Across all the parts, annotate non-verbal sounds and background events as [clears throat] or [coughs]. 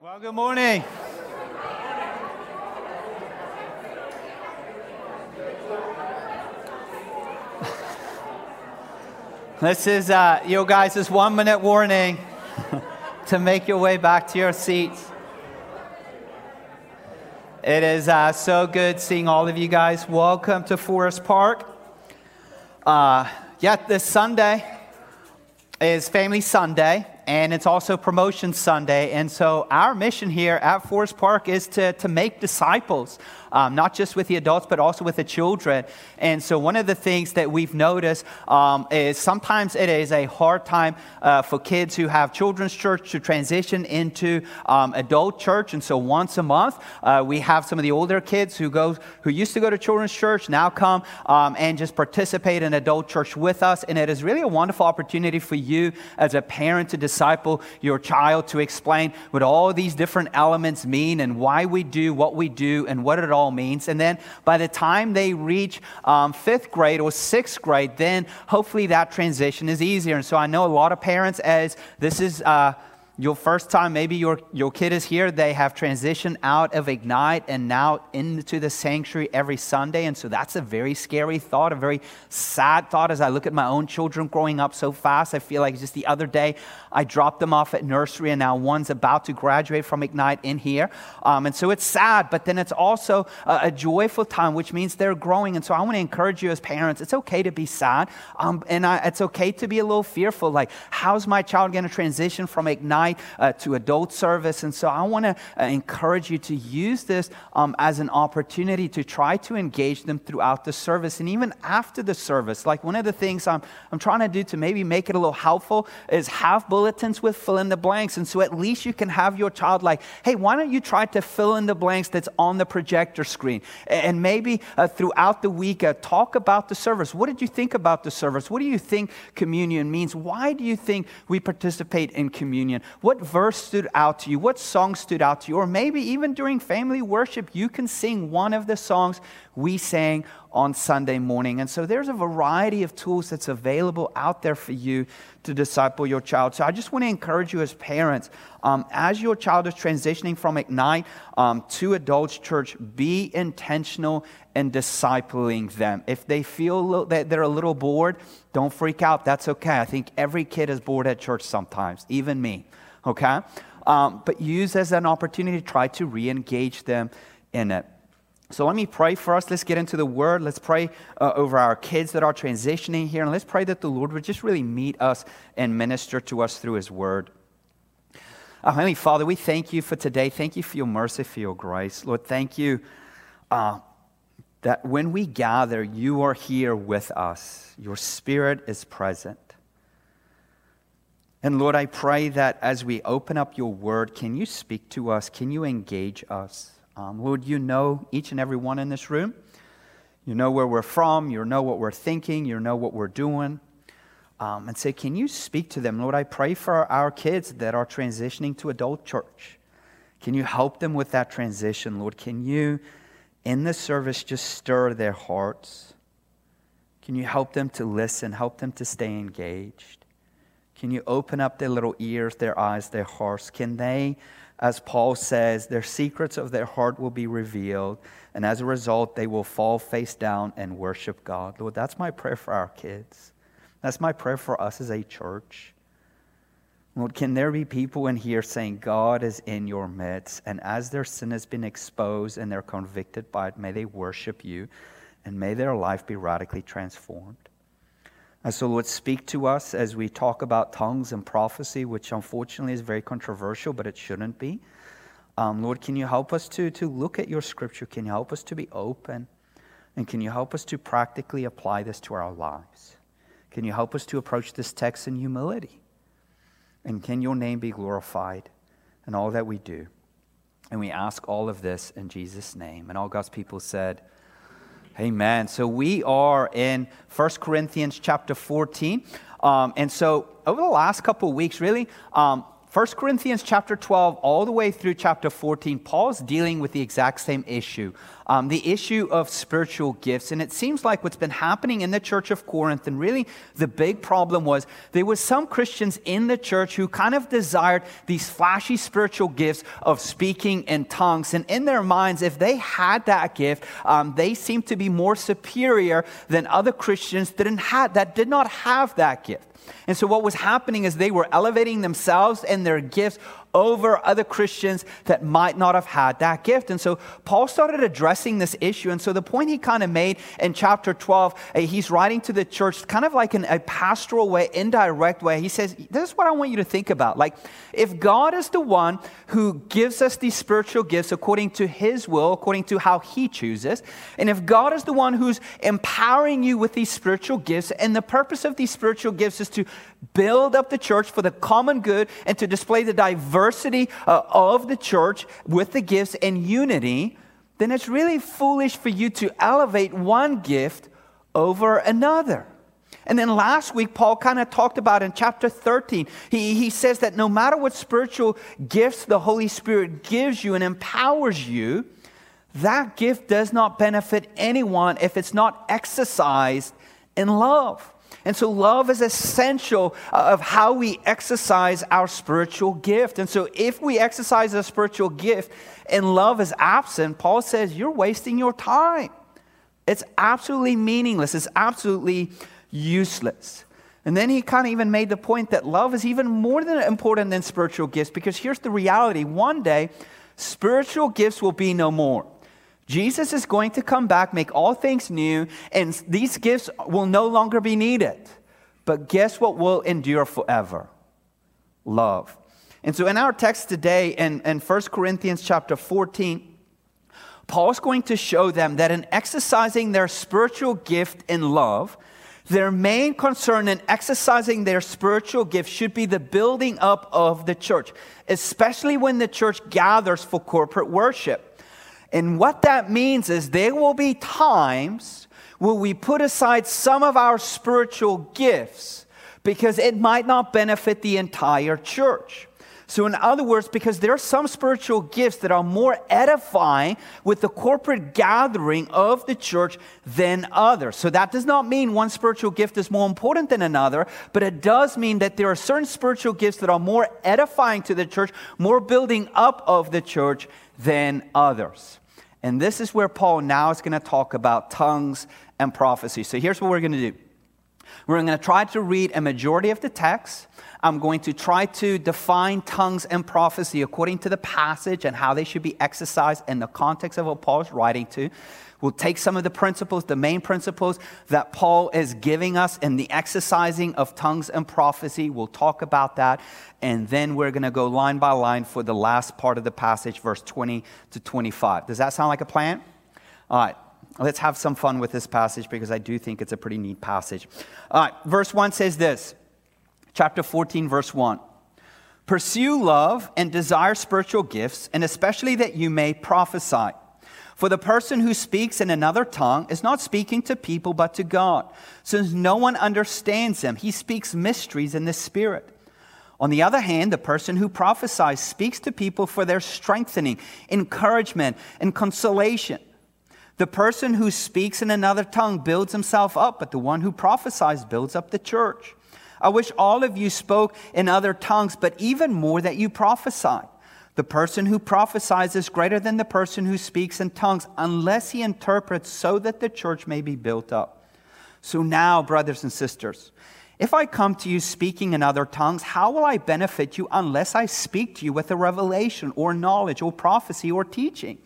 Well, good morning. [laughs] This is, uh, you guys, this one minute warning [laughs] to make your way back to your seats. It is uh, so good seeing all of you guys. Welcome to Forest Park. Uh, yeah, this Sunday is Family Sunday, and it's also Promotion Sunday. And so, our mission here at Forest Park is to, to make disciples um, not just with the adults, but also with the children. And so, one of the things that we've noticed um, is sometimes it is a hard time uh, for kids who have children's church to transition into um, adult church. And so, once a month, uh, we have some of the older kids who go who used to go to children's church now come um, and just participate in adult church with us. And it is really a wonderful opportunity for you as a parent to disciple your child to explain what all these different elements mean and why we do what we do and what it all means. And then by the time they reach um, fifth grade or sixth grade, then hopefully that transition is easier. And so I know a lot of parents, as this is. Uh, your first time, maybe your, your kid is here, they have transitioned out of Ignite and now into the sanctuary every Sunday. And so that's a very scary thought, a very sad thought as I look at my own children growing up so fast. I feel like just the other day I dropped them off at nursery and now one's about to graduate from Ignite in here. Um, and so it's sad, but then it's also a, a, joyful time, which means they're growing. And so I want to encourage you as parents it's okay to be sad um, and I, it's okay to be a little fearful. Like, how's my child going to transition from Ignite? uh, to adult service. And so I want to uh, encourage you to use this um, as an opportunity to try to engage them throughout the service and even after the service. Like one of the things I'm, I'm trying to do to maybe make it a little helpful is have bulletins with fill in the blanks. And so at least you can have your child like, hey, why don't you try to fill in the blanks that's on the projector screen? And maybe uh, throughout the week, uh, talk about the service. What did you think about the service? What do you think communion means? Why do you think we participate in communion? What verse stood out to you? What song stood out to you? Or maybe even during family worship, you can sing one of the songs we sang on Sunday morning. And so there's a variety of tools that's available out there for you to disciple your child. So I just want to encourage you as parents, um, as your child is transitioning from Ignite um, to Adults Church, be intentional in discipling them. If they feel that they're a little bored, don't freak out. That's okay. I think every kid is bored at church sometimes, even me okay? Um, but use as an opportunity to try to re engage them in it. So let me pray for us. Let's get into the word. Let's pray uh, over our kids that are transitioning here. And let's pray that the Lord would just really meet us and minister to us through his word. Uh, Heavenly Father, we thank you for today. Thank you for your mercy, for your grace. Lord, thank you uh, that when we gather, you are here with us. Your spirit is present. And Lord, I pray that as we open up your word, can you speak to us? Can you engage us? Um, Lord, you know each and every one in this room. You know where we're from. You know what we're thinking. You know what we're doing. Um, and say, can you speak to them? Lord, I pray for our kids that are transitioning to adult church. Can you help them with that transition, Lord? Can you, in the service, just stir their hearts? Can you help them to listen, help them to stay engaged? Can you open up their little ears, their eyes, their hearts? Can they, as Paul says, their secrets of their heart will be revealed, and as a result, they will fall face down and worship God? Lord, that's my prayer for our kids. That's my prayer for us as a church. Lord, can there be people in here saying, God is in your midst, and as their sin has been exposed and they're convicted by it, may they worship you, and may their life be radically transformed? And so, Lord, speak to us as we talk about tongues and prophecy, which unfortunately is very controversial, but it shouldn't be. Um, Lord, can you help us to, to look at your scripture? Can you help us to be open? And can you help us to practically apply this to our lives? Can you help us to approach this text in humility? And can your name be glorified in all that we do? And we ask all of this in Jesus' name. And all God's people said, Amen. So we are in 1 Corinthians chapter 14. Um, and so over the last couple of weeks, really, um, 1 Corinthians chapter 12, all the way through chapter 14, Paul's dealing with the exact same issue um, the issue of spiritual gifts. And it seems like what's been happening in the church of Corinth, and really the big problem was there was some Christians in the church who kind of desired these flashy spiritual gifts of speaking in tongues. And in their minds, if they had that gift, um, they seemed to be more superior than other Christians that, did not have that gift. And so, what was happening is they were elevating themselves and their gifts over other Christians that might not have had that gift. And so Paul started addressing this issue. And so the point he kind of made in chapter 12, uh, he's writing to the church kind of like in a pastoral way, indirect way. He says, This is what I want you to think about. Like, if God is the one who gives us these spiritual gifts according to his will, according to how he chooses, and if God is the one who's empowering you with these spiritual gifts, and the purpose of these spiritual gifts is to build up the church for the common good and to display the diversity uh, of the church with the gifts and unity, then it's really foolish for you to elevate one gift over another. And then last week, Paul kind of talked about in chapter 13, he, he says that no matter what spiritual gifts the Holy Spirit gives you and empowers you, that gift does not benefit anyone if it's not exercised in love. And so, love is essential uh, of how we exercise our spiritual gift. And so, if we exercise a spiritual gift and love is absent, Paul says, you're wasting your time. It's absolutely meaningless, it's absolutely useless. And then he kind of even made the point that love is even more than important than spiritual gifts because here's the reality one day, spiritual gifts will be no more. Jesus is going to come back, make all things new, and these gifts will no longer be needed. But guess what will endure forever? Love. And so in our text today, in, in 1 Corinthians chapter 14, Paul's going to show them that in exercising their spiritual gift in love, their main concern in exercising their spiritual gift should be the building up of the church, especially when the church gathers for corporate worship. And what that means is there will be times where we put aside some of our spiritual gifts because it might not benefit the entire church. So, in other words, because there are some spiritual gifts that are more edifying with the corporate gathering of the church than others. So, that does not mean one spiritual gift is more important than another, but it does mean that there are certain spiritual gifts that are more edifying to the church, more building up of the church than others. And this is where Paul now is going to talk about tongues and prophecy. So here's what we're going to do we're going to try to read a majority of the text. I'm going to try to define tongues and prophecy according to the passage and how they should be exercised in the context of what Paul is writing to. We'll take some of the principles, the main principles that Paul is giving us in the exercising of tongues and prophecy. We'll talk about that. And then we're going to go line by line for the last part of the passage, verse 20 to 25. Does that sound like a plan? All right. Let's have some fun with this passage because I do think it's a pretty neat passage. All right. Verse 1 says this, chapter 14, verse 1. Pursue love and desire spiritual gifts, and especially that you may prophesy. For the person who speaks in another tongue is not speaking to people but to God, since no one understands him. He speaks mysteries in the Spirit. On the other hand, the person who prophesies speaks to people for their strengthening, encouragement, and consolation. The person who speaks in another tongue builds himself up, but the one who prophesies builds up the church. I wish all of you spoke in other tongues, but even more that you prophesy. The person who prophesies is greater than the person who speaks in tongues, unless he interprets so that the church may be built up. So now, brothers and sisters, if I come to you speaking in other tongues, how will I benefit you unless I speak to you with a revelation or knowledge or prophecy or teaching?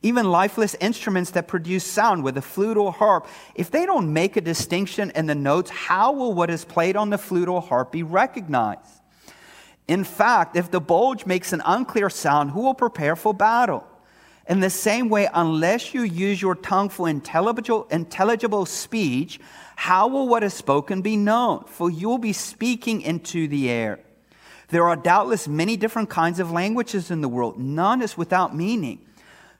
Even lifeless instruments that produce sound with a flute or harp, if they don't make a distinction in the notes, how will what is played on the flute or harp be recognized? In fact, if the bulge makes an unclear sound, who will prepare for battle? In the same way, unless you use your tongue for intelligible, intelligible speech, how will what is spoken be known? For you will be speaking into the air. There are doubtless many different kinds of languages in the world, none is without meaning.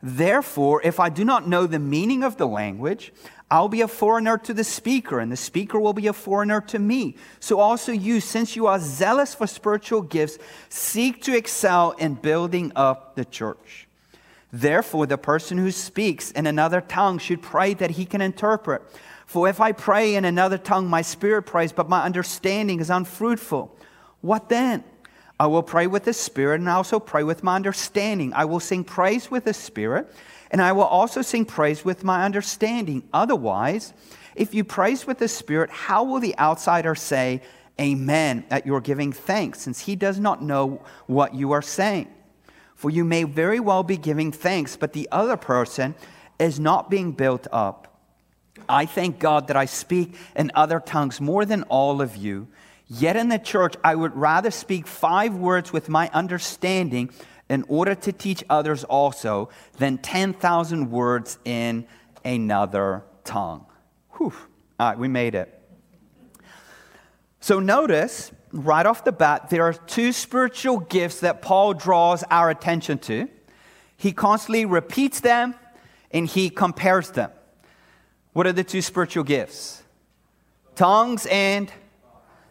Therefore, if I do not know the meaning of the language, I'll be a foreigner to the speaker, and the speaker will be a foreigner to me. So also you, since you are zealous for spiritual gifts, seek to excel in building up the church. Therefore, the person who speaks in another tongue should pray that he can interpret. For if I pray in another tongue, my spirit prays, but my understanding is unfruitful. What then? I will pray with the spirit and I also pray with my understanding. I will sing praise with the spirit and I will also sing praise with my understanding. Otherwise, if you praise with the spirit, how will the outsider say, Amen, at your giving thanks, since he does not know what you are saying? For you may very well be giving thanks, but the other person is not being built up. I thank God that I speak in other tongues more than all of you. Yet in the church, I would rather speak five words with my understanding in order to teach others also than 10,000 words in another tongue. Whew. All right, we made it. So notice right off the bat, there are two spiritual gifts that Paul draws our attention to. He constantly repeats them and he compares them. What are the two spiritual gifts? Tongues and,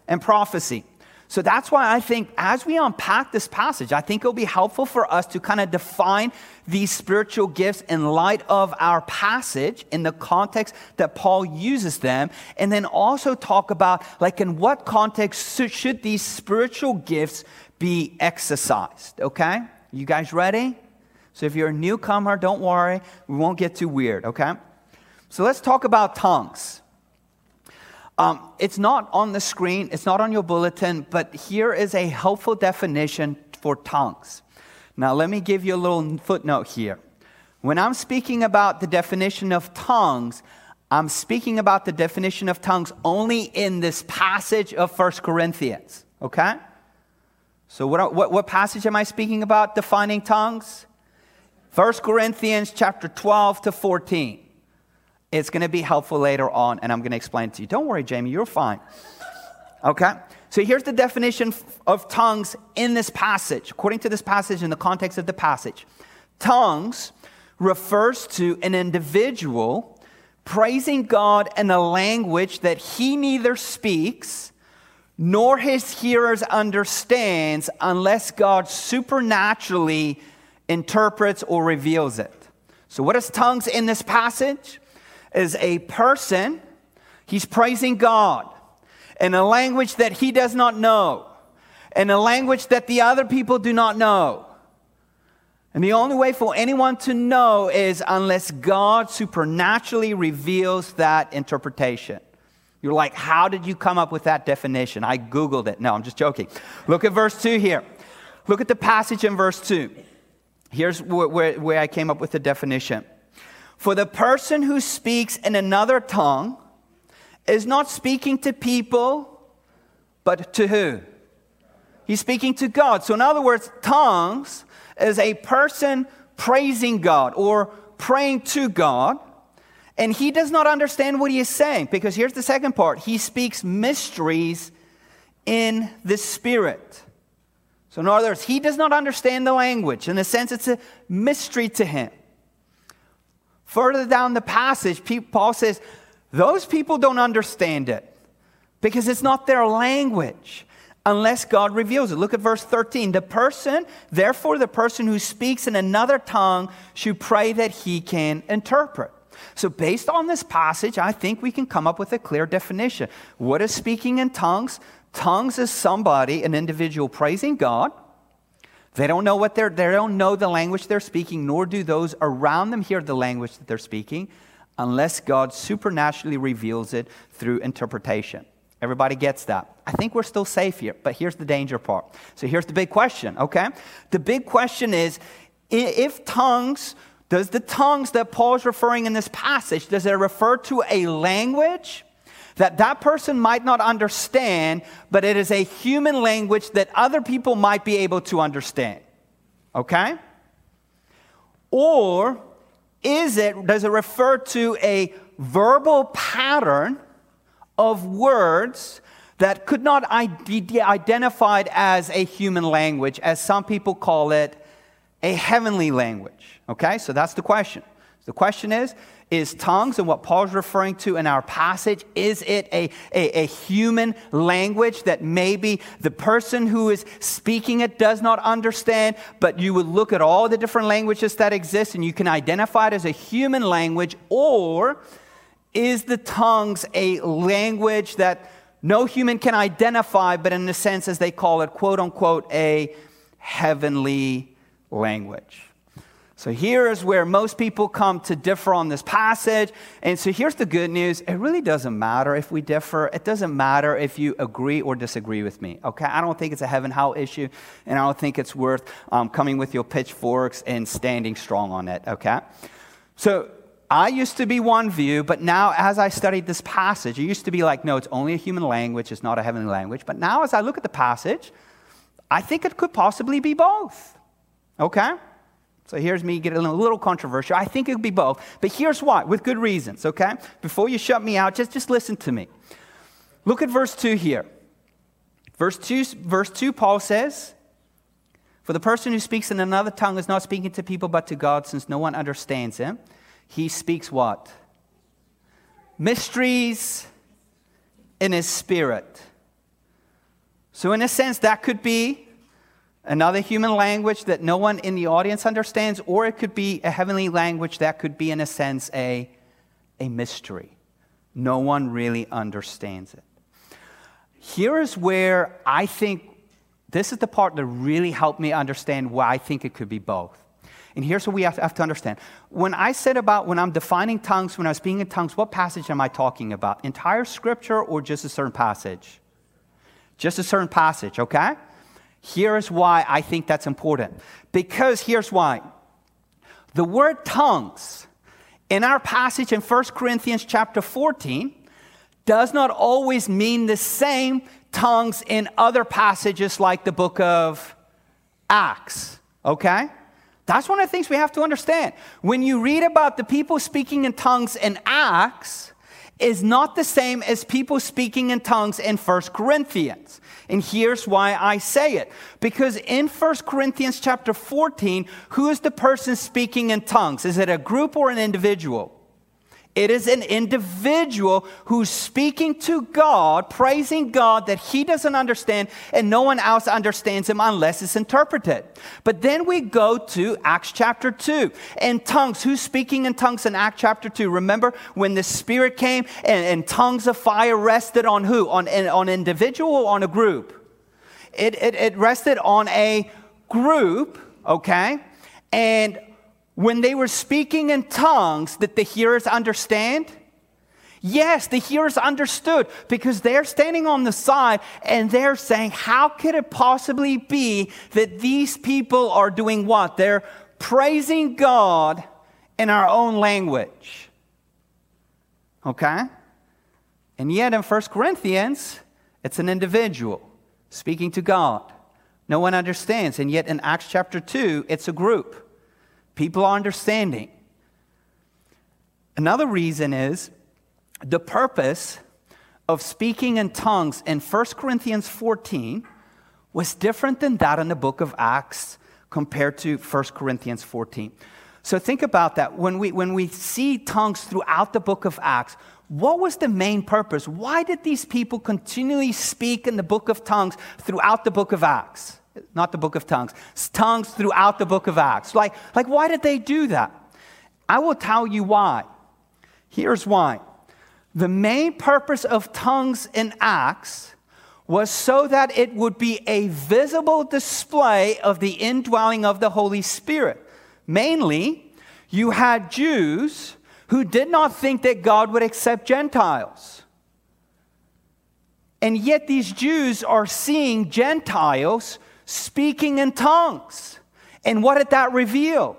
and prophecy. So that's why I think as we unpack this passage, I think it'll be helpful for us to kind of define these spiritual gifts in light of our passage in the context that Paul uses them, and then also talk about like in what context should these spiritual gifts be exercised, okay? You guys ready? So if you're a newcomer, don't worry, we won't get too weird, okay? So let's talk about tongues. Um, it's not on the screen, it's not on your bulletin, but here is a helpful definition for tongues. Now, let me give you a little footnote here. When I'm speaking about the definition of tongues, I'm speaking about the definition of tongues only in this passage of First Corinthians, okay? So, what, what, what passage am I speaking about defining tongues? First Corinthians chapter 12 to 14. It's going to be helpful later on, and I'm going to explain it to you. Don't worry, Jamie, you're fine. Okay? So here's the definition of tongues in this passage, according to this passage, in the context of the passage. Tongues refers to an individual praising God in a language that he neither speaks nor his hearers understands unless God supernaturally interprets or reveals it. So, what is tongues in this passage? Is a person, he's praising God in a language that he does not know, in a language that the other people do not know. And the only way for anyone to know is unless God supernaturally reveals that interpretation. You're like, how did you come up with that definition? I Googled it. No, I'm just joking. Look at verse 2 here. Look at the passage in verse 2. Here's where, where, where I came up with the definition. For the person who speaks in another tongue is not speaking to people, but to who? He's speaking to God. So, in other words, tongues is a person praising God or praying to God, and he does not understand what he is saying because here's the second part he speaks mysteries in the Spirit. So, in other words, he does not understand the language. In the sense, it's a mystery to him. Further down the passage, Paul says, those people don't understand it because it's not their language unless God reveals it. Look at verse 13. The person, therefore, the person who speaks in another tongue should pray that he can interpret. So, based on this passage, I think we can come up with a clear definition. What is speaking in tongues? Tongues is somebody, an individual praising God they don't know what they're, they don't know the language they're speaking, nor do those around them hear the language that they're speaking, unless God supernaturally reveals it through interpretation. Everybody gets that. I think we're still safe here, but here's the danger part. So here's the big question, okay? The big question is if tongues, does the tongues that Paul's referring in this passage, does it refer to a language that that person might not understand, but it is a human language that other people might be able to understand. Okay? Or is it, does it refer to a verbal pattern of words that could not be identified as a human language, as some people call it a heavenly language? Okay, so that's the question. The question is Is tongues and what Paul's referring to in our passage, is it a, a, a, human language that maybe the person who is speaking it does not understand, but you would look at all the different languages that exist and you can identify it as a human language? Or is the tongues a language that no human can identify, but in a sense, as they call it, quote unquote, a heavenly language? So here is where most people come to differ on this passage. And so here's the good news it really doesn't matter if we differ, it doesn't matter if you agree or disagree with me, okay? I don't think it's a heaven hell issue, and I don't think it's worth um, coming with your pitchforks and standing strong on it, okay? So I used to be one view, but now as I studied this passage, it used to be like, no, it's only a human language, it's not a heavenly language. But now as I look at the passage, I think it could possibly be both, okay? So here's me getting a little controversial. I think it would be both, but here's why, with good reasons, okay? Before you shut me out, just, just listen to me. Look at verse 2 here. Verse 2, verse 2, Paul says, For the person who speaks in another tongue is not speaking to people but to God, since no one understands him. He speaks what? Mysteries in his spirit. So, in a sense, that could be another human language that no one in the audience understands, or it could be a heavenly language that could be, in a sense, a, a mystery. No one really understands it. Here is where I think this is the part that really helped me understand why I think it could be both. And here's what we have to, have to understand. When I said about when I'm defining tongues, when I was speaking in tongues, what passage am I talking about? Entire scripture or just a certain passage? Just a certain passage, okay? Here's why I think that's important. Because here's why. The word tongues in our passage in 1 Corinthians chapter 14 does not always mean the same tongues in other passages like the book of Acts, okay? That's one of the things we have to understand. When you read about the people speaking in tongues in Acts, is not the same as people speaking in tongues in 1 Corinthians. And here's why I say it. Because in 1 Corinthians chapter 14, who is the person speaking in tongues? Is it a group or an individual? It is an individual who's speaking to God, praising God that he doesn't understand and no one else understands him unless it's interpreted. But then we go to Acts chapter 2 and tongues. Who's speaking in tongues in Acts chapter 2? Remember when the Spirit came and, and tongues of fire rested on who? On an on individual or on a group? It, it, it rested on a group, okay? And when they were speaking in tongues, did the hearers understand? Yes, the hearers understood because they're standing on the side and they're saying, How could it possibly be that these people are doing what? They're praising God in our own language. Okay? And yet in 1 Corinthians, it's an individual speaking to God. No one understands. And yet in Acts chapter 2, it's a group. People are understanding. Another reason is the purpose of speaking in tongues in 1 Corinthians 14 was different than that in the book of Acts compared to 1 Corinthians 14. So think about that. When we, when we see tongues throughout the book of Acts, what was the main purpose? Why did these people continually speak in the book of tongues throughout the book of Acts? Not the book of tongues, tongues throughout the book of Acts. Like, like, why did they do that? I will tell you why. Here's why. The main purpose of tongues in Acts was so that it would be a visible display of the indwelling of the Holy Spirit. Mainly, you had Jews who did not think that God would accept Gentiles. And yet, these Jews are seeing Gentiles speaking in tongues. And what did that reveal?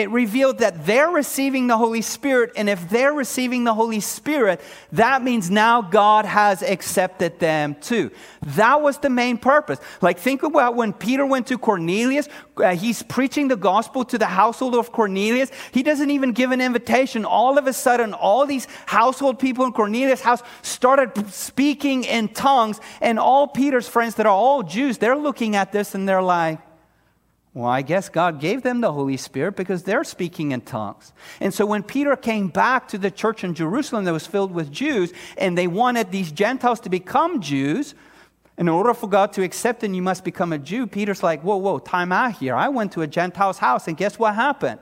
It revealed that they're receiving the Holy Spirit, and if they're receiving the Holy Spirit, that means now God has accepted them too. That was the main purpose. Like, think about when Peter went to Cornelius, uh, he's preaching the gospel to the household of Cornelius. He doesn't even give an invitation. All of a sudden, all these household people in Cornelius' house started speaking in tongues, and all Peter's friends that are all Jews, they're looking at this and they're like, Well, I guess God gave them the Holy Spirit because they're speaking in tongues. And so when Peter came back to the church in Jerusalem that was filled with Jews, and they wanted these Gentiles to become Jews, in order for God to accept them, you must become a Jew. Peter's like, whoa, whoa, time out here. I went to a Gentile's house, and guess what happened?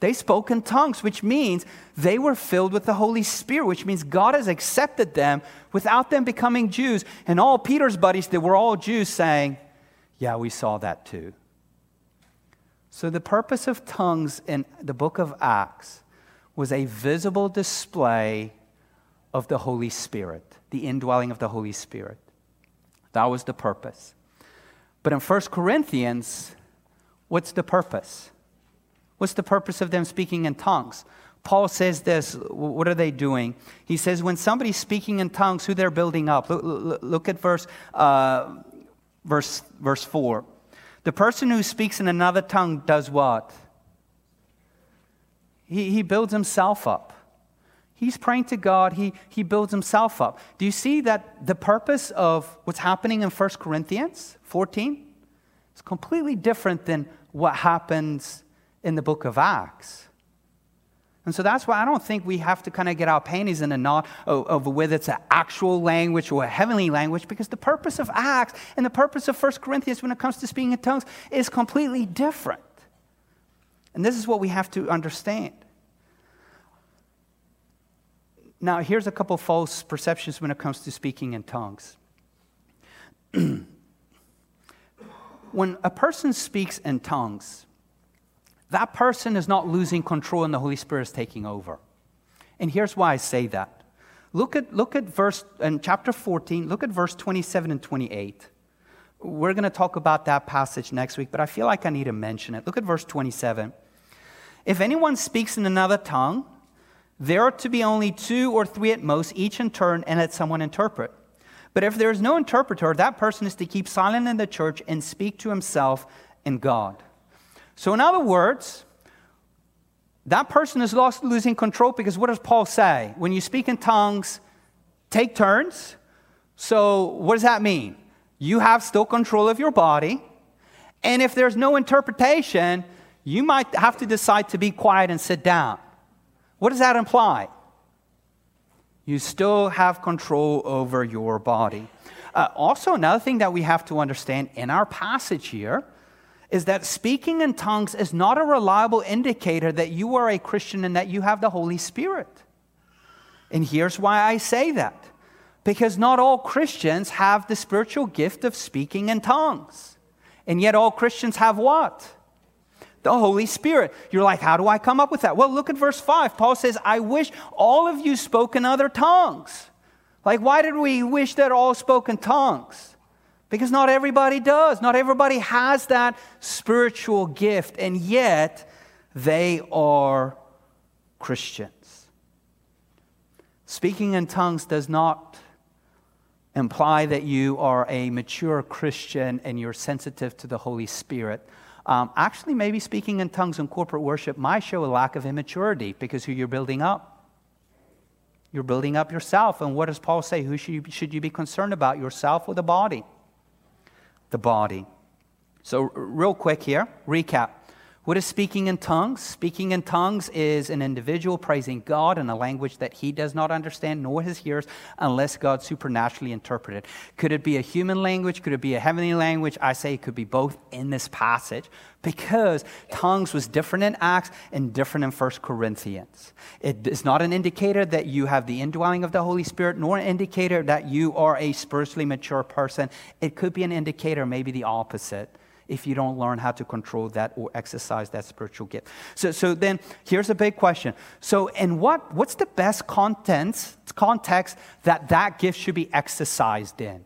They spoke in tongues, which means they were filled with the Holy Spirit, which means God has accepted them without them becoming Jews. And all Peter's buddies that were all Jews saying, Yeah, we saw that too. So, the purpose of tongues in the book of Acts was a visible display of the Holy Spirit, the indwelling of the Holy Spirit. That was the purpose. But in 1 Corinthians, what's the purpose? What's the purpose of them speaking in tongues? Paul says this. What are they doing? He says, when somebody's speaking in tongues, who they're building up. Look, look, look at verse, uh, verse, verse 4. The person who speaks in another tongue does what? He, he builds himself up. He's praying to God, he, he builds himself up. Do you see that the purpose of what's happening in 1 Corinthians 14 is completely different than what happens in the book of Acts? And so that's why I don't think we have to kind of get our panties in a knot of, whether it's an actual language or a heavenly language, because the purpose of Acts and the purpose of 1 Corinthians when it comes to speaking in tongues is completely different. And this is what we have to understand. Now, here's a couple false perceptions when it comes to speaking in tongues. [clears throat] when a person speaks in tongues, that person is not losing control and the Holy Spirit is taking over. And here's why I say that. Look at, look at verse in chapter 14, look at verse 27 and 28. We're going to talk about that passage next week, but I feel like I need to mention it. Look at verse 27. If anyone speaks in another tongue, there are to be only two or three at most, each in turn, and let someone interpret. But if there is no interpreter, that person is to keep silent in the church and speak to himself and God. So, in other words, that person is lost losing control because what does Paul say? When you speak in tongues, take turns. So, what does that mean? You have still control of your body. And if there's no interpretation, you might have to decide to be quiet and sit down. What does that imply? You still have control over your body. Uh, also, another thing that we have to understand in our passage here is that speaking in tongues is not a reliable indicator that you are a Christian and that you have the Holy Spirit. And here's why I say that because not all Christians have the spiritual gift of speaking in tongues. And yet, all Christians have what? The Holy Spirit. You're like, how do I come up with that? Well, look at verse 5. Paul says, I wish all of you spoke in other tongues. Like, why did we wish that all spoke in tongues? Because not everybody does. Not everybody has that spiritual gift, and yet they are Christians. Speaking in tongues does not imply that you are a mature Christian and you're sensitive to the Holy Spirit. Um, actually, maybe speaking in tongues in corporate worship might show a lack of immaturity because who you're building up. You're building up yourself. And what does Paul say? Who should you, should you be concerned about, yourself or the body? The body. So, real quick here, recap. What is speaking in tongues? Speaking in tongues is an individual praising God in a language that he does not understand, nor his hearers, unless God supernaturally interpret it. Could it be a human language? Could it be a heavenly language? I say it could be both in this passage because tongues was different in Acts and different in 1 Corinthians. It is not an indicator that you have the indwelling of the Holy Spirit, nor an indicator that you are a spiritually mature person. It could be an indicator, maybe the opposite if you don't learn how to control that or exercise that spiritual gift. So, so then here's a big question. So, in what, what's the best content, context that that gift should be exercised in?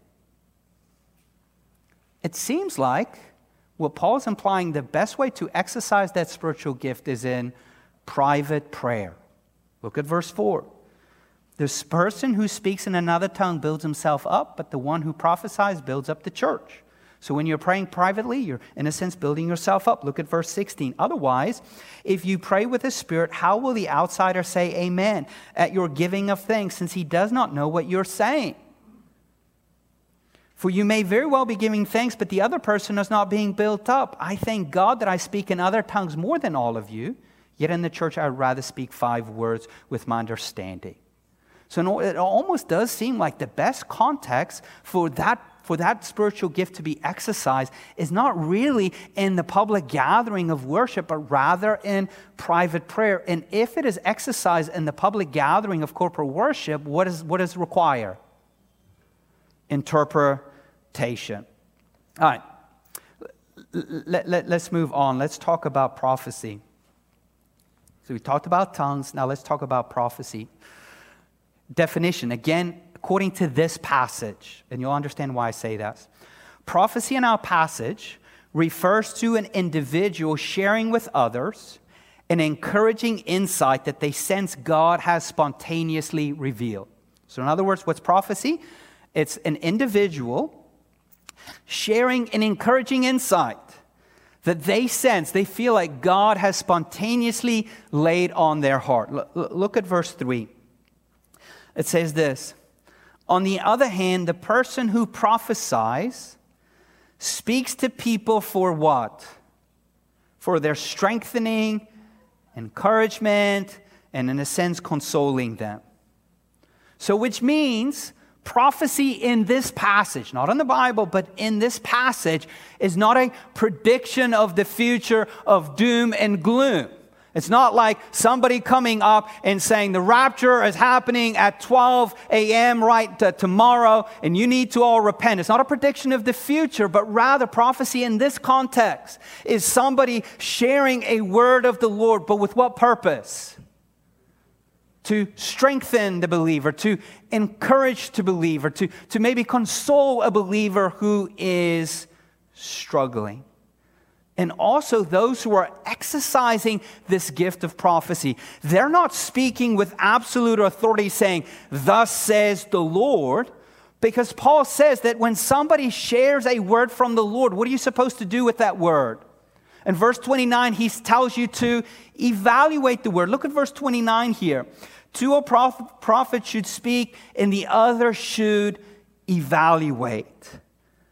It seems like what Paul's implying the best way to exercise that spiritual gift is in private prayer. Look at verse 4. This person who speaks in another tongue builds himself up, but the one who prophesies builds up the church. So when you're praying privately, you're in a sense building yourself up. Look at verse 16. Otherwise, if you pray with the Spirit, how will the outsider say amen at your giving of thanks since he does not know what you're saying? For you may very well be giving thanks, but the other person is not being built up. I thank God that I speak in other tongues more than all of you, yet in the church I would rather speak five words with my understanding. So it almost does seem like the best context for that, for that spiritual gift to be exercised is not really in the public gathering of worship, but rather in private prayer. And if it is exercised in the public gathering of corporate worship, what, is, what does it require? interpretation. All right, let, let, let's move on. Let's talk about prophecy. So we talked about tongues, now let's talk about prophecy. Definition, again, according to this passage, and you'll understand why I say that. Prophecy in our passage refers to an individual sharing with others an encouraging insight that they sense God has spontaneously revealed. So, in other words, what's prophecy? It's an individual sharing an encouraging insight that they sense, they feel like God has spontaneously laid on their heart. Look at verse 3. It says this On the other hand, the person who prophesies speaks to people for what? For their strengthening, encouragement, and in a sense, consoling them. So, which means prophecy in this passage, not in the Bible, but in this passage, is not a prediction of the future of doom and gloom. It's not like somebody coming up and saying the rapture is happening at 12 a.m. right tomorrow and you need to all repent. It's not a prediction of the future, but rather prophecy in this context is somebody sharing a word of the Lord, but with what purpose? to strengthen the believer, to encourage the believer, to, to maybe console a believer who is struggling. And also, those who are exercising this gift of prophecy, they're not speaking with absolute authority, saying, Thus says the Lord. Because Paul says that when somebody shares a word from the Lord, what are you supposed to do with that word? In verse 29, he tells you to evaluate the word. Look at verse 29 here. Two a prophet should speak, and the other should evaluate.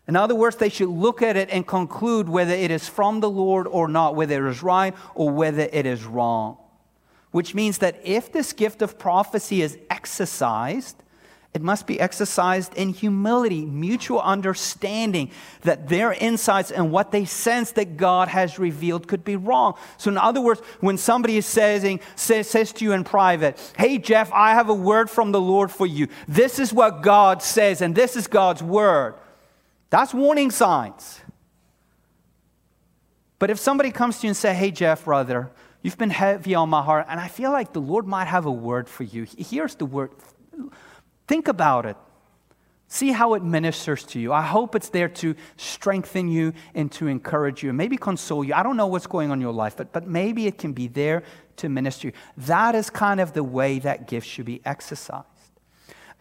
In other words, they should look at it and conclude whether it is from the Lord or not, whether it is right or whether it is wrong. Which means that if this gift of prophecy is exercised, it must be exercised in humility, mutual understanding that their insights and what they sense that God has revealed could be wrong. So, in other words, when somebody is saying, says, says to you in private, Hey, Jeff, I have a word from the Lord for you. This is what God says, and this is God's word. That's warning signs. But if somebody comes to you and say, Hey, Jeff, brother, you've been heavy on my heart, and I feel like the Lord might have a word for you. Here's the word Think about it. See how it ministers to you. I hope it's there to strengthen you and to encourage you and maybe console you. I don't know what's going on in your life, but, but maybe it can be there to minister you. That is kind of the way that gift should be exercised.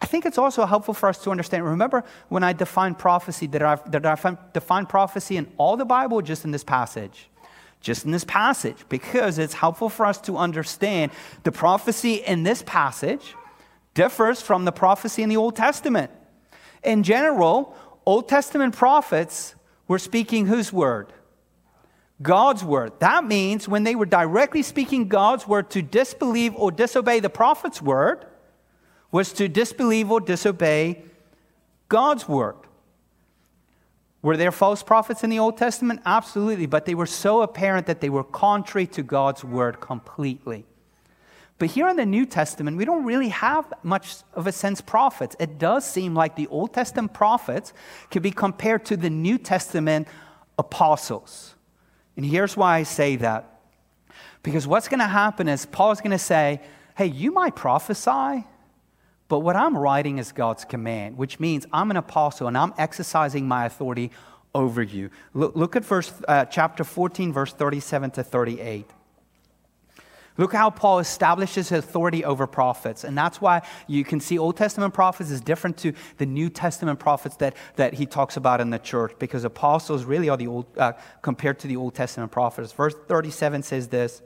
I think it's also helpful for us to understand. Remember when I defined prophecy, that I, that I defined prophecy in all the Bible just in this passage? Just in this passage, because it's helpful for us to understand the prophecy in this passage differs from the prophecy in the Old Testament. In general, Old Testament prophets were speaking whose word? God's word. That means when they were directly speaking God's word, to disbelieve or disobey the prophet's word was to disbelieve or disobey God's word. Were there false prophets in the Old Testament? Absolutely, but they were so apparent that they were contrary to God's word completely. But here in the New Testament, we don't really have much of a sense prophets. It does seem like the Old Testament prophets can be compared to the New Testament apostles. And here's why I say that. Because what's going to happen is Paul's going to say, hey, you might prophesy, but what I'm writing is God's command, which means I'm an apostle and I'm exercising my authority over you. Look, look at verse, uh, chapter 14, verse 37 to 38. Look how Paul establishes his authority over prophets. And that's why you can see Old Testament prophets is different to the New Testament prophets that, that he talks about in the church, because apostles really are the old, uh, compared to the Old Testament prophets. Verse 37 says this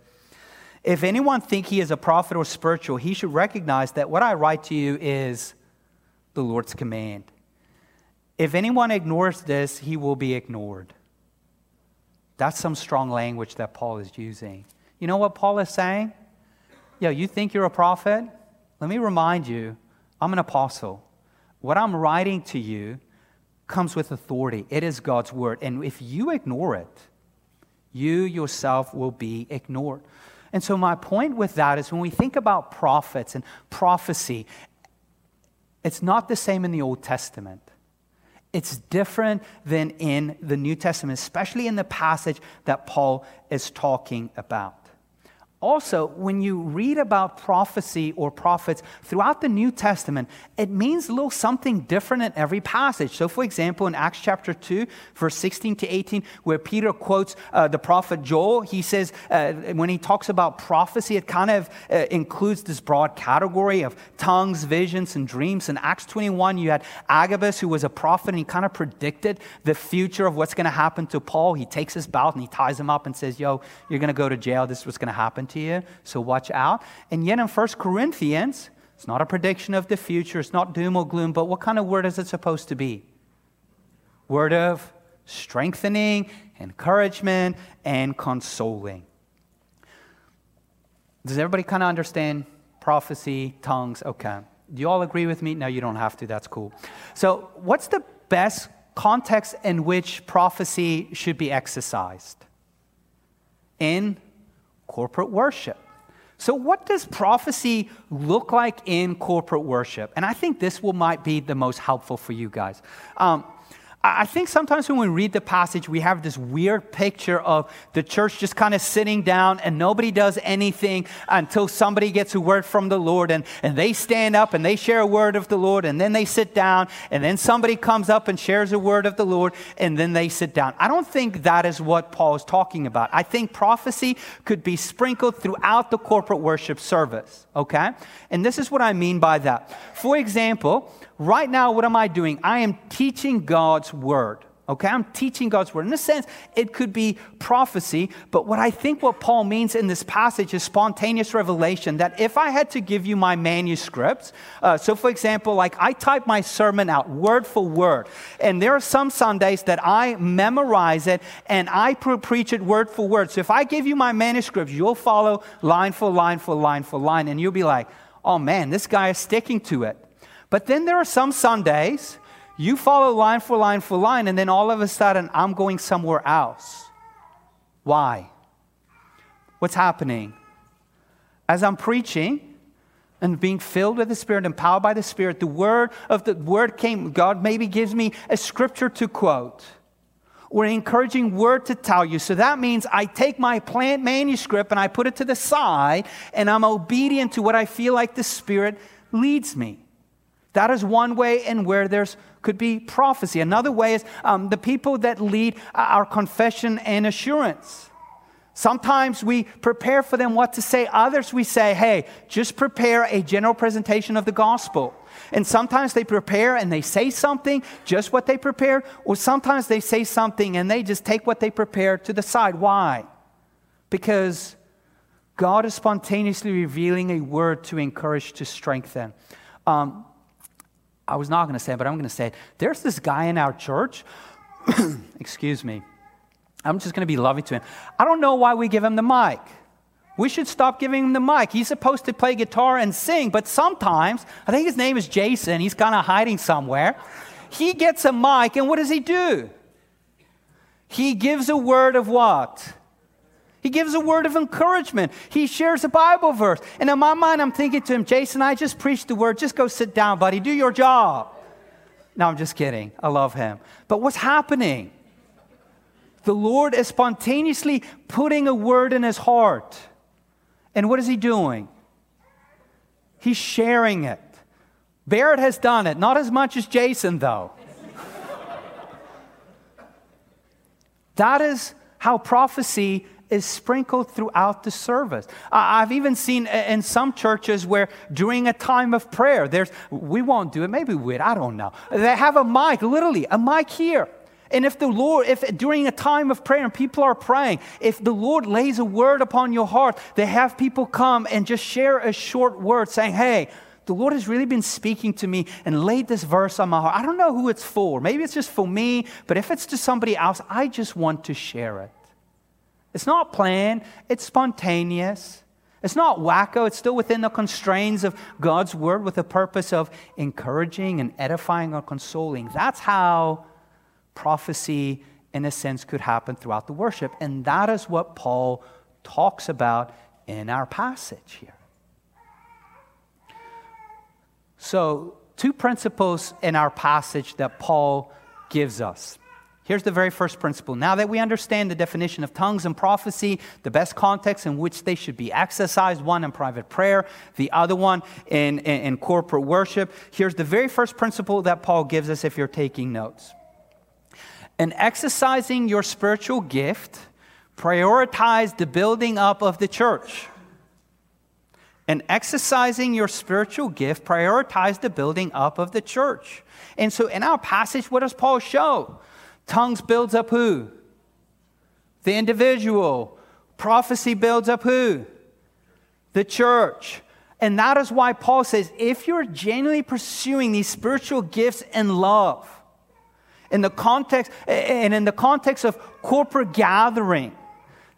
If anyone think he is a prophet or spiritual, he should recognize that what I write to you is the Lord's command. If anyone ignores this, he will be ignored. That's some strong language that Paul is using. You know what Paul is saying? Yeah, you think you're a prophet? Let me remind you, I'm an apostle. What I'm writing to you comes with authority. It is God's word. And if you ignore it, you yourself will be ignored. And so, my point with that is when we think about prophets and prophecy, it's not the same in the Old Testament. It's different than in the New Testament, especially in the passage that Paul is talking about. Also, when you read about prophecy or prophets throughout the New Testament, it means a little something different in every passage. So, for example, in Acts chapter 2, verse 16 to 18, where Peter quotes uh, the prophet Joel, he says, uh, when he talks about prophecy, it kind of uh, includes this broad category of tongues, visions, and dreams. In Acts 21, you had Agabus, who was a prophet, and he kind of predicted the future of what's going to happen to Paul. He takes his belt and he ties him up and says, Yo, you're going to go to jail. This is what's going to happen to you, so watch out. And yet in 1 Corinthians, it's not a prediction of the future, it's not doom or gloom, but what kind of word is it supposed to be? Word of strengthening, encouragement, and consoling. Does everybody kind of understand prophecy, tongues? Okay. Do you all agree with me? No, you don't have to. That's cool. So, what's the best context in which prophecy should be exercised? In corporate worship. So, what does prophecy look like in corporate worship? And I think this will might be the most helpful for you guys. Um, I think sometimes when we read the passage, we have this weird picture of the church just kind of sitting down and nobody does anything until somebody gets a word from the Lord and, and they stand up and they share a word of the Lord and then they sit down and then somebody comes up and shares a word of the Lord and then they sit down. I don't think that is what Paul is talking about. I think prophecy could be sprinkled throughout the corporate worship service, okay? And this is what I mean by that. For example, right now, what am I doing? I am teaching God's word. Okay, I'm teaching God's word. In a sense, it could be prophecy, but what I think what Paul means in this passage is spontaneous revelation. That if I had to give you my manuscripts, uh, so for example, like I type my sermon out word for word, and there are some Sundays that I memorize it and I pre- preach it word for word. So if I give you my manuscripts, you'll follow line for line for line for line, and you'll be like, oh man, this guy is sticking to it. But then there are some Sundays you follow line for line for line, and then all of a sudden I'm going somewhere else. Why? What's happening? As I'm preaching and being filled with the Spirit, empowered by the Spirit, the word of the word came. God maybe gives me a scripture to quote or an encouraging word to tell you. So that means I take my plant manuscript and I put it to the side and I'm obedient to what I feel like the Spirit leads me. That is one way in where there's could be prophecy. Another way is um, the people that lead our confession and assurance. Sometimes we prepare for them what to say. Others we say, hey, just prepare a general presentation of the gospel. And sometimes they prepare and they say something, just what they prepared, or sometimes they say something and they just take what they prepared to the side. Why? Because God is spontaneously revealing a word to encourage, to strengthen. Um, I was not going to say it, but I'm going to say it. There's this guy in our church, [coughs] excuse me. I'm just going to be loving to him. I don't know why we give him the mic. We should stop giving him the mic. He's supposed to play guitar and sing, but sometimes, I think his name is Jason, he's kind of hiding somewhere. He gets a mic, and what does he do? He gives a word of what? He gives a word of encouragement. He shares a Bible verse. And in my mind, I'm thinking to him, Jason, I just preached the word. Just go sit down, buddy. Do your job. No, I'm just kidding. I love him. But what's happening? The Lord is spontaneously putting a word in his heart. And what is he doing? He's sharing it. Barrett has done it, not as much as Jason, though. [laughs] that is how prophecy is sprinkled throughout the service. I've even seen in some churches where during a time of prayer, there's, we won't do it, maybe we would, I don't know. They have a mic, literally, a mic here. And if the Lord, if during a time of prayer and people are praying, if the Lord lays a word upon your heart, they have people come and just share a short word saying, hey, the Lord has really been speaking to me and laid this verse on my heart. I don't know who it's for. Maybe it's just for me, but if it's to somebody else, I just want to share it. It's not planned, it's spontaneous. It's not wacko, it's still within the constraints of God's word with the purpose of encouraging and edifying or consoling. That's how prophecy, in a sense, could happen throughout the worship. And that is what Paul talks about in our passage here. So, two principles in our passage that Paul gives us. Here's the very first principle. Now that we understand the definition of tongues and prophecy, the best context in which they should be exercised, one in private prayer, the other one in, in, in, corporate worship, here's the very first principle that Paul gives us if you're taking notes. In exercising your spiritual gift, prioritize the building up of the church. In exercising your spiritual gift, prioritize the building up of the church. And so in our passage, what does Paul show? Tongues builds up who? The individual. Prophecy builds up who? The church. And that is why Paul says if you're genuinely pursuing these spiritual gifts in love, in the context and in the context of corporate gathering,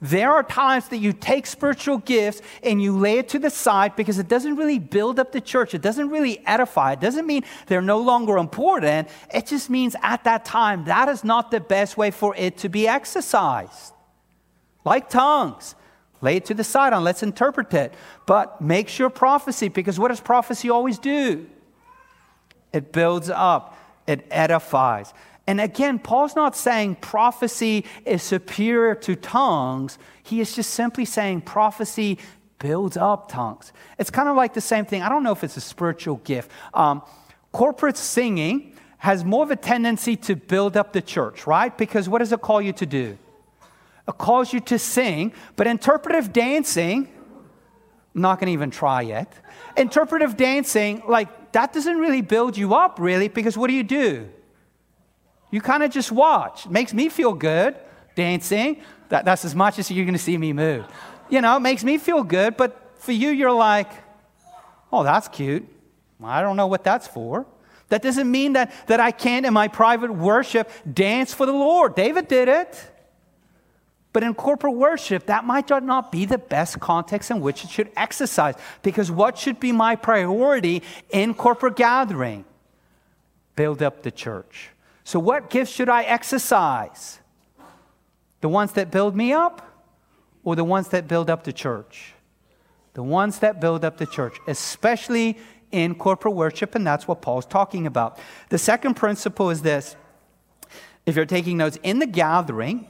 there are times that you take spiritual gifts and you lay it to the side because it doesn't really build up the church. It doesn't really edify. It doesn't mean they're no longer important. It just means at that time, that is not the best way for it to be exercised. Like tongues, lay it to the side and let's interpret it. But make sure prophecy, because what does prophecy always do? It builds up, it edifies. And again, Paul's not saying prophecy is superior to tongues. He is just simply saying prophecy builds up tongues. It's kind of like the same thing. I don't know if it's a spiritual gift. Um, corporate singing has more of a tendency to build up the church, right? Because what does it call you to do? It calls you to sing, but interpretive dancing, I'm not going to even try yet. Interpretive dancing, like, that doesn't really build you up, really, because what do you do? You kind of just watch. It makes me feel good dancing. That, that's as much as you're going to see me move. You know, it makes me feel good, but for you, you're like, oh, that's cute. I don't know what that's for. That doesn't mean that, that I can't, in my private worship, dance for the Lord. David did it. But in corporate worship, that might not be the best context in which it should exercise. Because what should be my priority in corporate gathering? Build up the church. So, what gifts should I exercise? The ones that build me up or the ones that build up the church? The ones that build up the church, especially in corporate worship, and that's what Paul's talking about. The second principle is this if you're taking notes, in the gathering,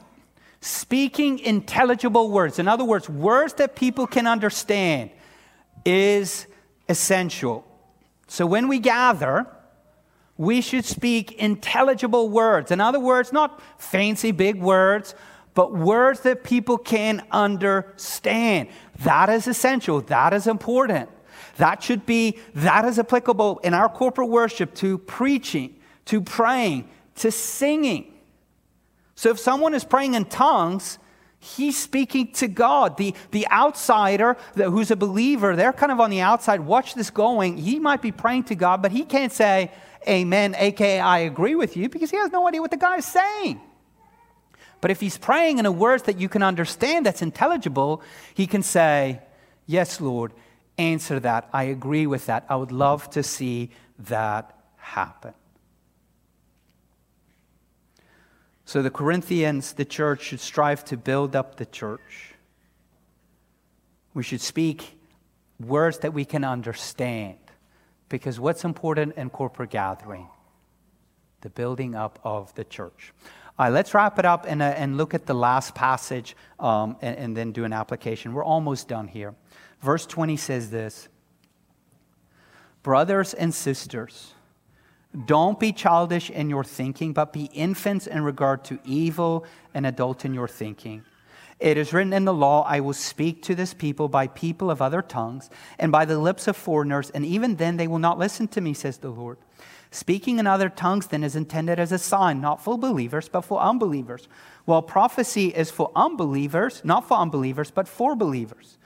speaking intelligible words, in other words, words that people can understand, is essential. So when we gather, we should speak intelligible words. In other words, not fancy big words, but words that people can understand. That is essential. That is important. That should be, that is applicable in our corporate worship to preaching, to praying, to singing. So if someone is praying in tongues, he's speaking to God. The, the outsider who's a believer, they're kind of on the outside, watch this going. He might be praying to God, but he can't say, amen, aka I agree with you, because he has no idea what the guy is saying. But if he's praying in a words that you can understand, that's intelligible, he can say, Yes, Lord, answer that. I agree with that. I would love to see that happen. So the Corinthians, the church, should strive to build up the church. We should speak words that we can understand. Because what's important in corporate gathering? The building up of the church. All right, let's wrap it up and, uh, and look at the last passage um, and, and then do an application. We're almost done here. Verse 20 says this Brothers and sisters, don't be childish in your thinking, but be infants in regard to evil and adult in your thinking. It is written in the law, I will speak to this people by people of other tongues and by the lips of foreigners, and even then they will not listen to me, says the Lord. Speaking in other tongues then is intended as a sign, not for believers, but for unbelievers. While prophecy is for unbelievers, not for unbelievers, but for believers.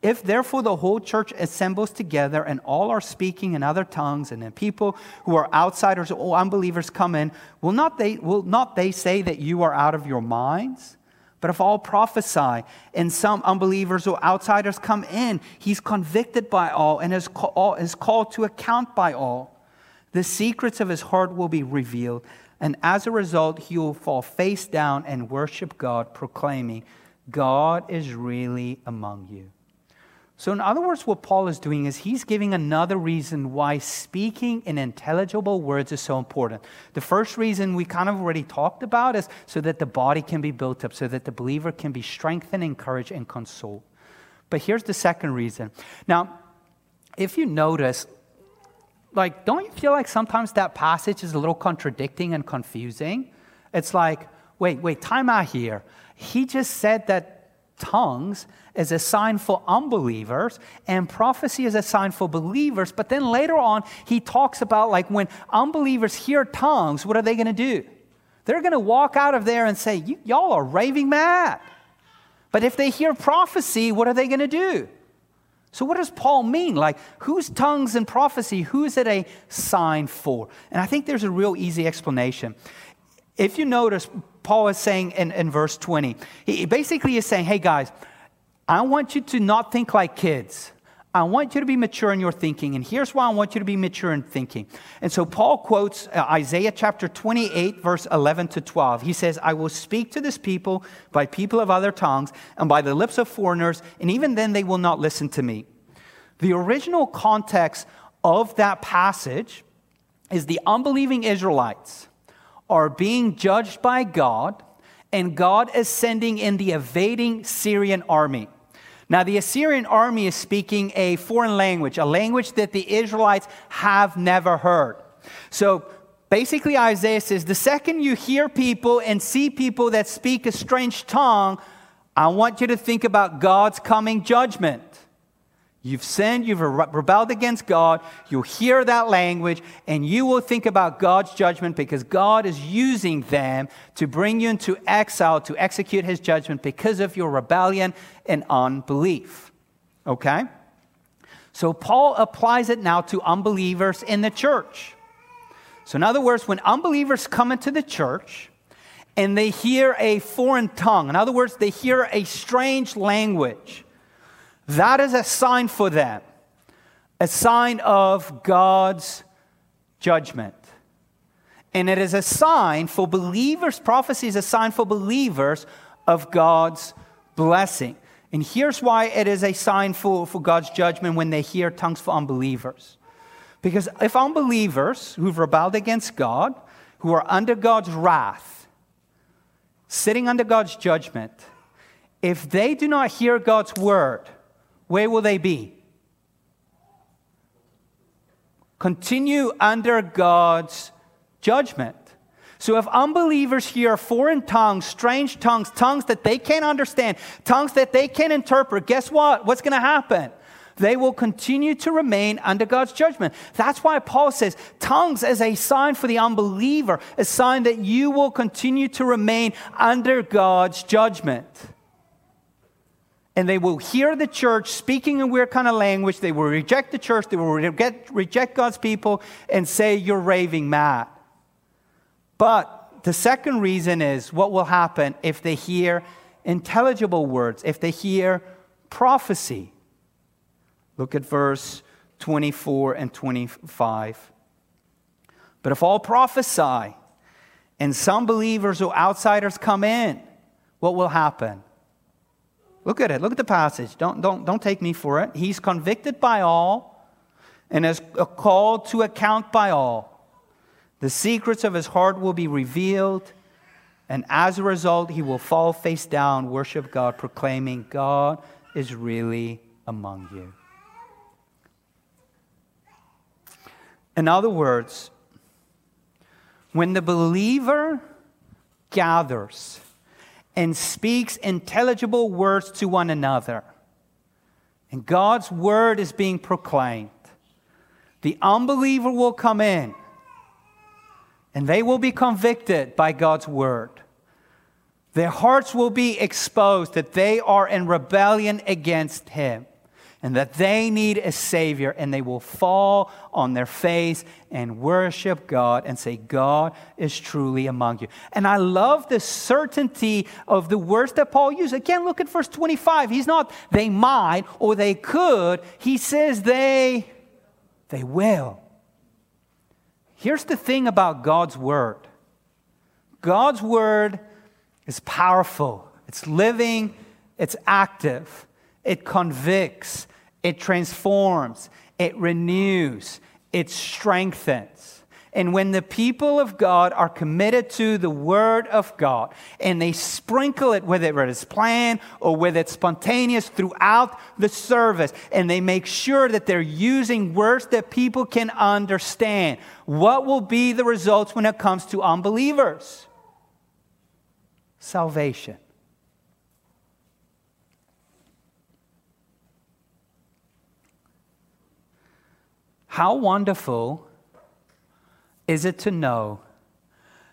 If therefore the whole church assembles together and all are speaking in other tongues, and then people who are outsiders or unbelievers come in, will not they, will not they say that you are out of your minds? But if all prophesy and some unbelievers or outsiders come in, he's convicted by all and is, call, is called to account by all. The secrets of his heart will be revealed, and as a result, he will fall face down and worship God, proclaiming, God is really among you. So, in other words, what Paul is doing is he's giving another reason why speaking in intelligible words is so important. The first reason we kind of already talked about is so that the body can be built up, so that the believer can be strengthened, encouraged, and consoled. But here's the second reason. Now, if you notice, like, don't you feel like sometimes that passage is a little contradicting and confusing? It's like, wait, wait, time out here. He just said that tongues is a sign for unbelievers and prophecy is a sign for believers. But then later on, he talks about like when unbelievers hear tongues, what are they going to do? They're going to walk out of there and say, Y'all are raving mad. But if they hear prophecy, what are they going to do? So, what does Paul mean? Like, whose tongues and prophecy, who is it a sign for? And I think there's a real easy explanation. If you notice, Paul is saying in, in verse 20, he basically is saying, hey guys, I want you to not think like kids. I want you to be mature in your thinking. And here's why I want you to be mature in thinking. And so Paul quotes uh, Isaiah chapter 28, verse 11 to 12. He says, I will speak to this people by people of other tongues and by the lips of foreigners, and even then they will not listen to me. The original context of that passage is the unbelieving Israelites are being judged by God, and God is sending in the evading Assyrian army. Now, the Assyrian army is speaking a foreign language, a language that the Israelites have never heard. So basically, Isaiah says the second you hear people and see people that speak a strange tongue, I want you to think about God's coming judgment. You've sinned, you've rebelled against God, you'll hear that language, and you will think about God's judgment because God is using them to bring you into exile to execute his judgment because of your rebellion and unbelief. Okay? So Paul applies it now to unbelievers in the church. So, in other words, when unbelievers come into the church and they hear a foreign tongue, in other words, they hear a strange language, that is a sign for them, a sign of God's judgment. And it is a sign for believers, prophecy is a sign for believers of God's blessing. And here's why it is a sign for, for God's judgment when they hear tongues for unbelievers. Because if unbelievers who've rebelled against God, who are under God's wrath, sitting under God's judgment, if they do not hear God's word, where will they be? Continue under God's judgment. So if unbelievers hear foreign tongues, strange tongues, tongues that they can't understand, tongues that they can't interpret, guess what? What's going to happen? They will continue to remain under God's judgment. That's why Paul says tongues as a sign for the unbeliever, a sign that you will continue to remain under God's judgment and they will hear the church speaking in weird kind of language. They will reject the church. They will reject, reject God's people and say, You're raving mad. But the second reason is what will happen if they hear intelligible words, if they hear prophecy. Look at verse 24 and 25. But if all prophesy and some believers or outsiders come in, what will happen? Look at it. Look at the passage. Don't, don't, don't take me for it. He's convicted by all and is called to account by all. The secrets of his heart will be revealed, and as a result, he will fall face down, worship God, proclaiming, God is really among you. In other words, when the believer gathers, and speaks intelligible words to one another. And God's word is being proclaimed. The unbeliever will come in and they will be convicted by God's word. Their hearts will be exposed that they are in rebellion against Him. And that they need a Savior, and they will fall on their face and worship God and say, God is truly among you. And I love the certainty of the words that Paul used. Again, look at verse 25. He's not, they might or they could. He says, they, they will. Here's the thing about God's Word God's Word is powerful, it's living, it's active, it convicts, it transforms, it renews, it strengthens. And when the people of God are committed to the Word of God and they sprinkle it, whether it's planned or whether it's spontaneous throughout the service, and they make sure that they're using words that people can understand, what will be the results when it comes to unbelievers? Salvation. How wonderful is it to know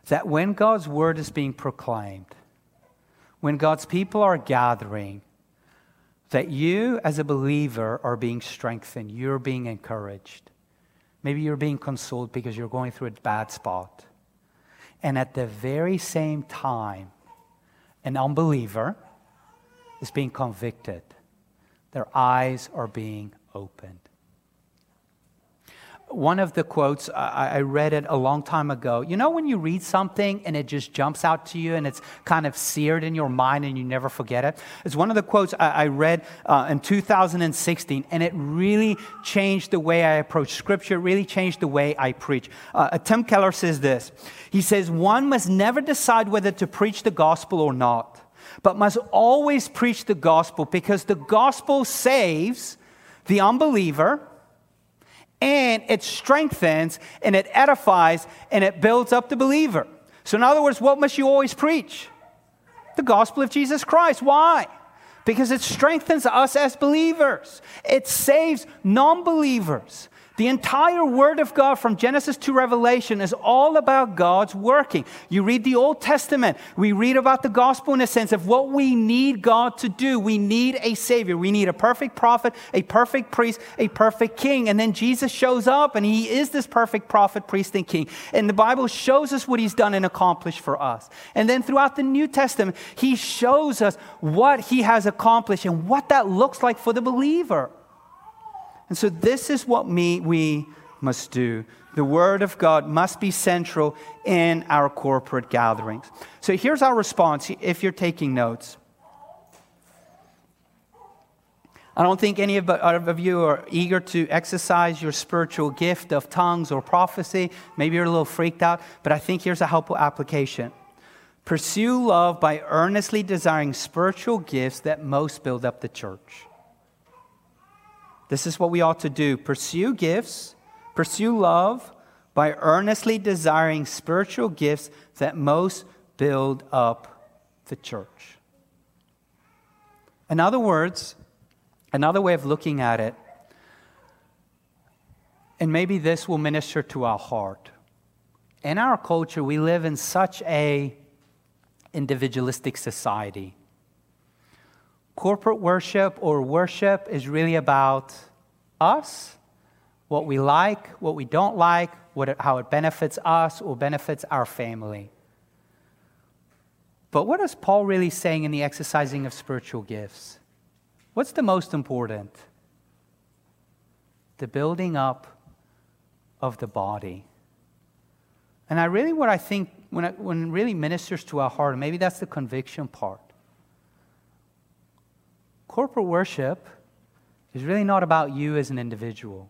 that when God's word is being proclaimed, when God's people are gathering, that you as a believer are being strengthened, you're being encouraged. Maybe you're being consoled because you're going through a bad spot. And at the very same time, an unbeliever is being convicted. Their eyes are being opened one of the quotes, I, I, read it a long time ago. You know, when you read something and it just jumps out to you and it's kind of seared in your mind and you never forget it? It's one of the quotes I, I read uh, in 2016, and it really changed the way I approach Scripture, really changed the way I preach. Uh, Tim Keller says this He says, One must never decide whether to preach the gospel or not, but must always preach the gospel because the gospel saves the unbeliever and it strengthens and it edifies and it builds up the believer. So, in other words, what must you always preach? The gospel of Jesus Christ. Why? Because it strengthens us as believers, it saves non believers. The entire Word of God from Genesis to Revelation is all about God's working. You read the Old Testament, we read about the gospel in a sense of what we need God to do. We need a Savior. We need a perfect prophet, a perfect priest, a perfect king. And then Jesus shows up and He is this perfect prophet, priest, and king. And the Bible shows us what He's done and accomplished for us. And then throughout the New Testament, He shows us what He has accomplished and what that looks like for the believer. And so, this is what me, we must do. The Word of God must be central in our corporate gatherings. So, here's our response if you're taking notes. I don't think any of you are eager to exercise your spiritual gift of tongues or prophecy. Maybe you're a little freaked out, but I think here's a helpful application. Pursue love by earnestly desiring spiritual gifts that most build up the church. This is what we ought to do pursue gifts, pursue love by earnestly desiring spiritual gifts that most build up the church. In other words, another way of looking at it, and maybe this will minister to our heart. In our culture, we live in such a individualistic society corporate worship or worship is really about us, what we like, what we don't like, what how it benefits us or benefits our family. But what is Paul really saying in the exercising of spiritual gifts? What's the most important? The building up of the body. And I really, what I think, when when it really ministers to our heart, maybe that's the conviction part corporate worship is really not about you as an individual.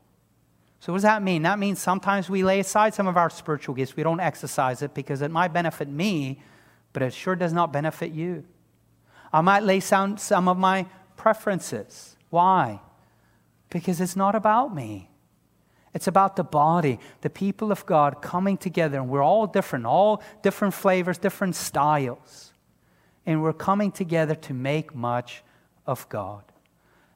So, what does that mean? That means sometimes we lay aside some of our spiritual gifts. We don't exercise it because it might benefit me, but it sure does not benefit you. I might lay down some of my preferences. Why? Because it's not about me. It's about the body, the people of God coming together, and we're all different, all different flavors, different styles. And we're coming together to make much of God.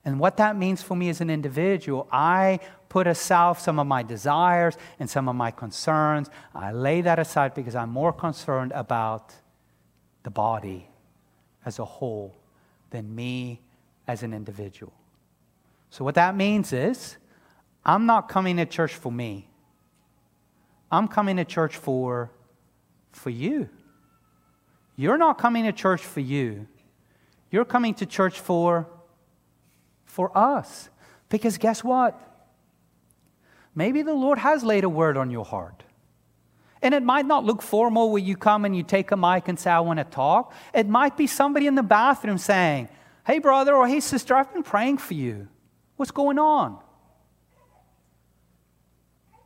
And what that means for me as an individual, I put aside some of my desires and some of my concerns. I lay that aside because I'm more concerned about the body as a whole than me as an individual. So, what that means is, I'm not coming to church for me. I'm coming to church for, for you. You're not coming to church for you. You're coming to church for, for us. Because guess what? Maybe the Lord has laid a word on your heart. And it might not look formal where you come and you take a mic and say, I want to talk. It might be somebody in the bathroom saying, Hey, brother, or hey, sister, I've been praying for you. What's going on?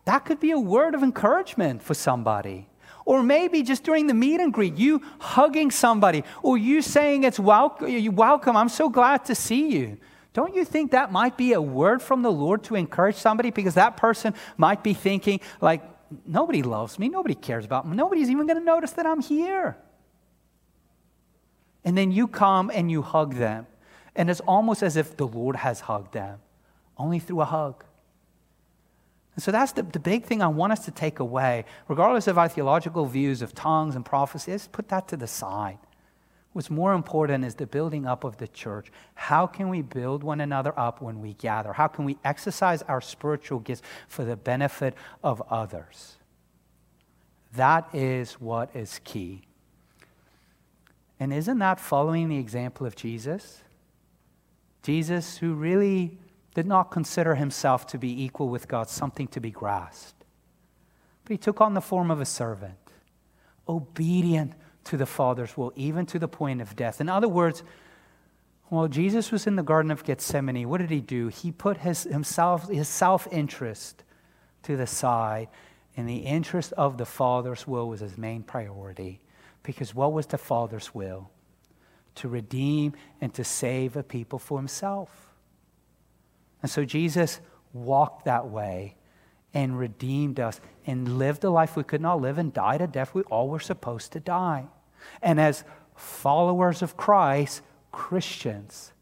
That could be a word of encouragement for somebody. Or maybe just during the meet and greet, you hugging somebody, or you saying it's welcome, welcome, I'm so glad to see you. Don't you think that might be a word from the Lord to encourage somebody? Because that person might be thinking, like, nobody loves me, nobody cares about me, nobody's even going to notice that I'm here. And then you come and you hug them. And it's almost as if the Lord has hugged them, only through a hug. And so that's the, the big thing I want us to take away, regardless of our theological views of tongues and prophecy, is put that to the side. What's more important is the building up of the church. How can we build one another up when we gather? How can we exercise our spiritual gifts for the benefit of others? That is what is key. And isn't that following the example of Jesus? Jesus, who really did not consider himself to be equal with God, something to be grasped. But he took on the form of a servant, obedient to the Father's will, even to the point of death. In other words, while Jesus was in the Garden of Gethsemane, what did he do? He put his, himself, his self interest to the side, and the interest of the Father's will was his main priority. Because what was the Father's will? To redeem and to save a people for himself. And so Jesus walked that way and redeemed us and lived a life we could not live and died a death we all were supposed to die. And as followers of Christ, Christians,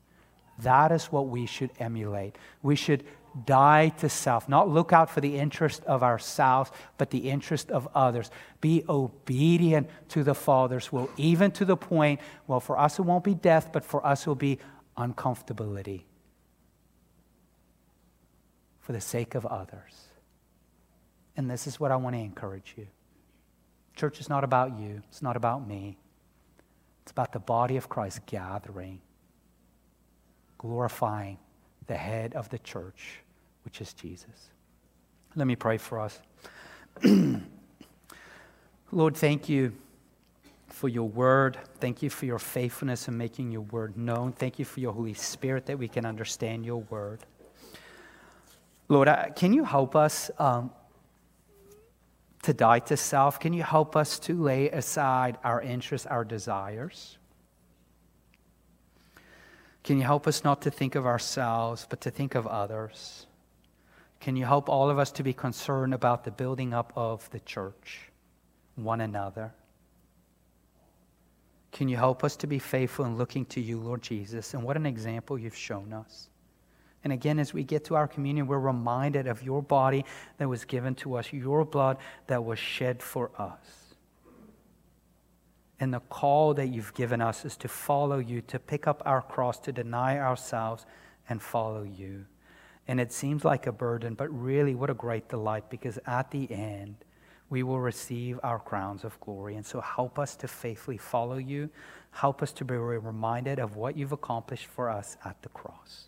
that is what we should emulate. We should die to self, not look out for the interest of ourselves, but the interest of others. Be obedient to the Father's will, even to the point, well, for us it won't be death, but for us it will be uncomfortability for the sake of others. And this is what I want to encourage you. Church is not about you, it's not about me. It's about the body of Christ gathering, glorifying the head of the church, which is Jesus. Let me pray for us. [clears throat] Lord, thank you for your word. Thank you for your faithfulness in making your word known. Thank you for your Holy Spirit that we can understand your word. Lord, can you help us um, to die to self? Can you help us to lay aside our interests, our desires? Can you help us not to think of ourselves, but to think of others? Can you help all of us to be concerned about the building up of the church, one another? Can you help us to be faithful in looking to you, Lord Jesus? And what an example you've shown us. And again, as we get to our communion, we're reminded of your body that was given to us, your blood that was shed for us. And the call that you've given us is to follow you, to pick up our cross, to deny ourselves and follow you. And it seems like a burden, but really, what a great delight because at the end, we will receive our crowns of glory. And so, help us to faithfully follow you. Help us to be reminded of what you've accomplished for us at the cross.